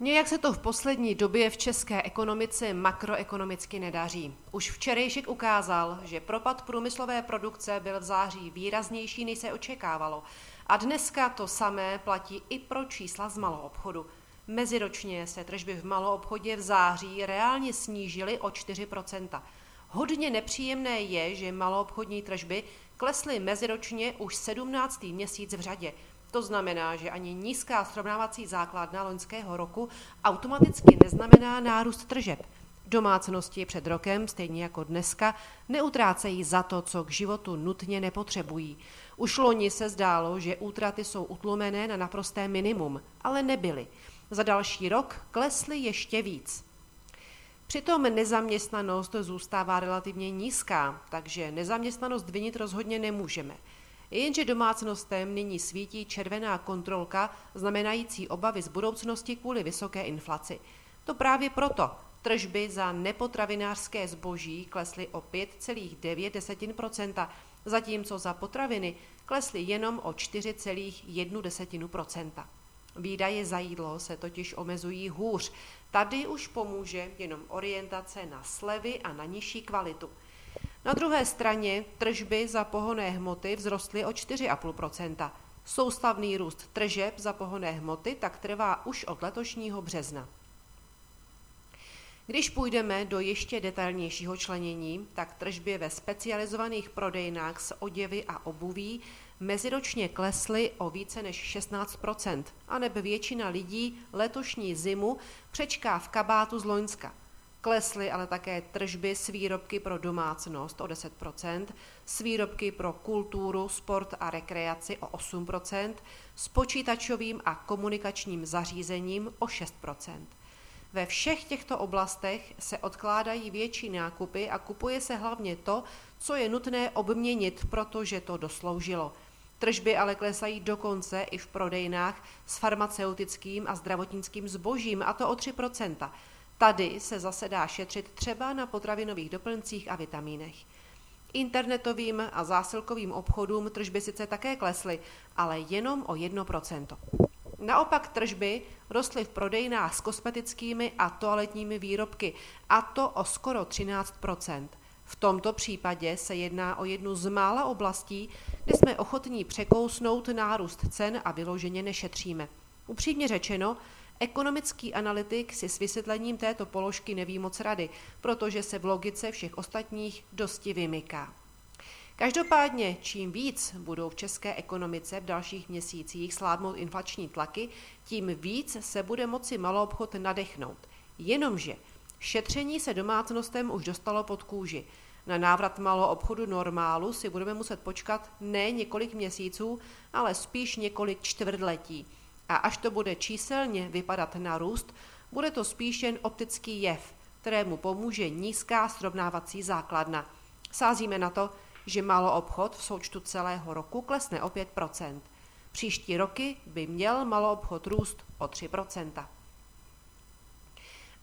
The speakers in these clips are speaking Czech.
Nějak se to v poslední době v české ekonomice makroekonomicky nedaří. Už včerejšek ukázal, že propad průmyslové produkce byl v září výraznější, než se očekávalo. A dneska to samé platí i pro čísla z malou obchodu. Meziročně se tržby v malou obchodě v září reálně snížily o 4%. Hodně nepříjemné je, že maloobchodní tržby klesly meziročně už 17. měsíc v řadě. To znamená, že ani nízká srovnávací základna loňského roku automaticky neznamená nárůst tržeb. Domácnosti před rokem, stejně jako dneska, neutrácejí za to, co k životu nutně nepotřebují. Už loni se zdálo, že útraty jsou utlumené na naprosté minimum, ale nebyly. Za další rok klesly ještě víc. Přitom nezaměstnanost zůstává relativně nízká, takže nezaměstnanost vinit rozhodně nemůžeme. Jenže domácnostem nyní svítí červená kontrolka, znamenající obavy z budoucnosti kvůli vysoké inflaci. To právě proto tržby za nepotravinářské zboží klesly o 5,9%, zatímco za potraviny klesly jenom o 4,1%. Výdaje za jídlo se totiž omezují hůř. Tady už pomůže jenom orientace na slevy a na nižší kvalitu. Na druhé straně tržby za pohonné hmoty vzrostly o 4,5% Soustavný růst tržeb za pohonné hmoty tak trvá už od letošního března. Když půjdeme do ještě detailnějšího členění, tak tržby ve specializovaných prodejnách s oděvy a obuví meziročně klesly o více než 16 a nebe většina lidí letošní zimu přečká v kabátu z Loňska. Klesly ale také tržby s výrobky pro domácnost o 10 s výrobky pro kulturu, sport a rekreaci o 8 s počítačovým a komunikačním zařízením o 6% ve všech těchto oblastech se odkládají větší nákupy a kupuje se hlavně to, co je nutné obměnit, protože to dosloužilo. Tržby ale klesají dokonce i v prodejnách s farmaceutickým a zdravotnickým zbožím, a to o 3 Tady se zase dá šetřit třeba na potravinových doplňcích a vitamínech. Internetovým a zásilkovým obchodům tržby sice také klesly, ale jenom o 1% Naopak tržby rostly v prodejnách s kosmetickými a toaletními výrobky, a to o skoro 13% V tomto případě se jedná o jednu z mála oblastí, kde jsme ochotní překousnout nárůst cen a vyloženě nešetříme. Upřímně řečeno, ekonomický analytik si s vysvětlením této položky neví moc rady, protože se v logice všech ostatních dosti vymyká. Každopádně, čím víc budou v české ekonomice v dalších měsících sládnout inflační tlaky, tím víc se bude moci maloobchod nadechnout. Jenomže šetření se domácnostem už dostalo pod kůži. Na návrat malou obchodu normálu si budeme muset počkat ne několik měsíců, ale spíš několik čtvrtletí. A až to bude číselně vypadat na růst, bude to spíš jen optický jev, kterému pomůže nízká srovnávací základna. Sázíme na to, že maloobchod v součtu celého roku klesne o 5% Příští roky by měl maloobchod růst o 3%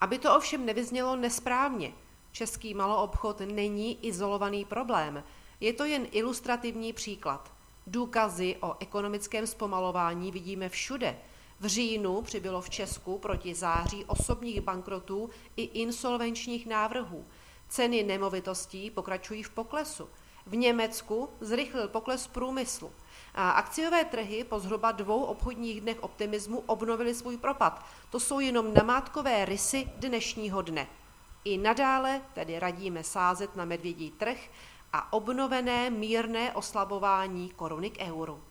Aby to ovšem nevyznělo nesprávně, český maloobchod není izolovaný problém, je to jen ilustrativní příklad. Důkazy o ekonomickém zpomalování vidíme všude. V říjnu přibylo v Česku proti září osobních bankrotů i insolvenčních návrhů. Ceny nemovitostí pokračují v poklesu. V Německu zrychlil pokles průmyslu. A akciové trhy po zhruba dvou obchodních dnech optimismu obnovily svůj propad. To jsou jenom namátkové rysy dnešního dne. I nadále tedy radíme sázet na medvědí trh a obnovené mírné oslabování koruny k euru.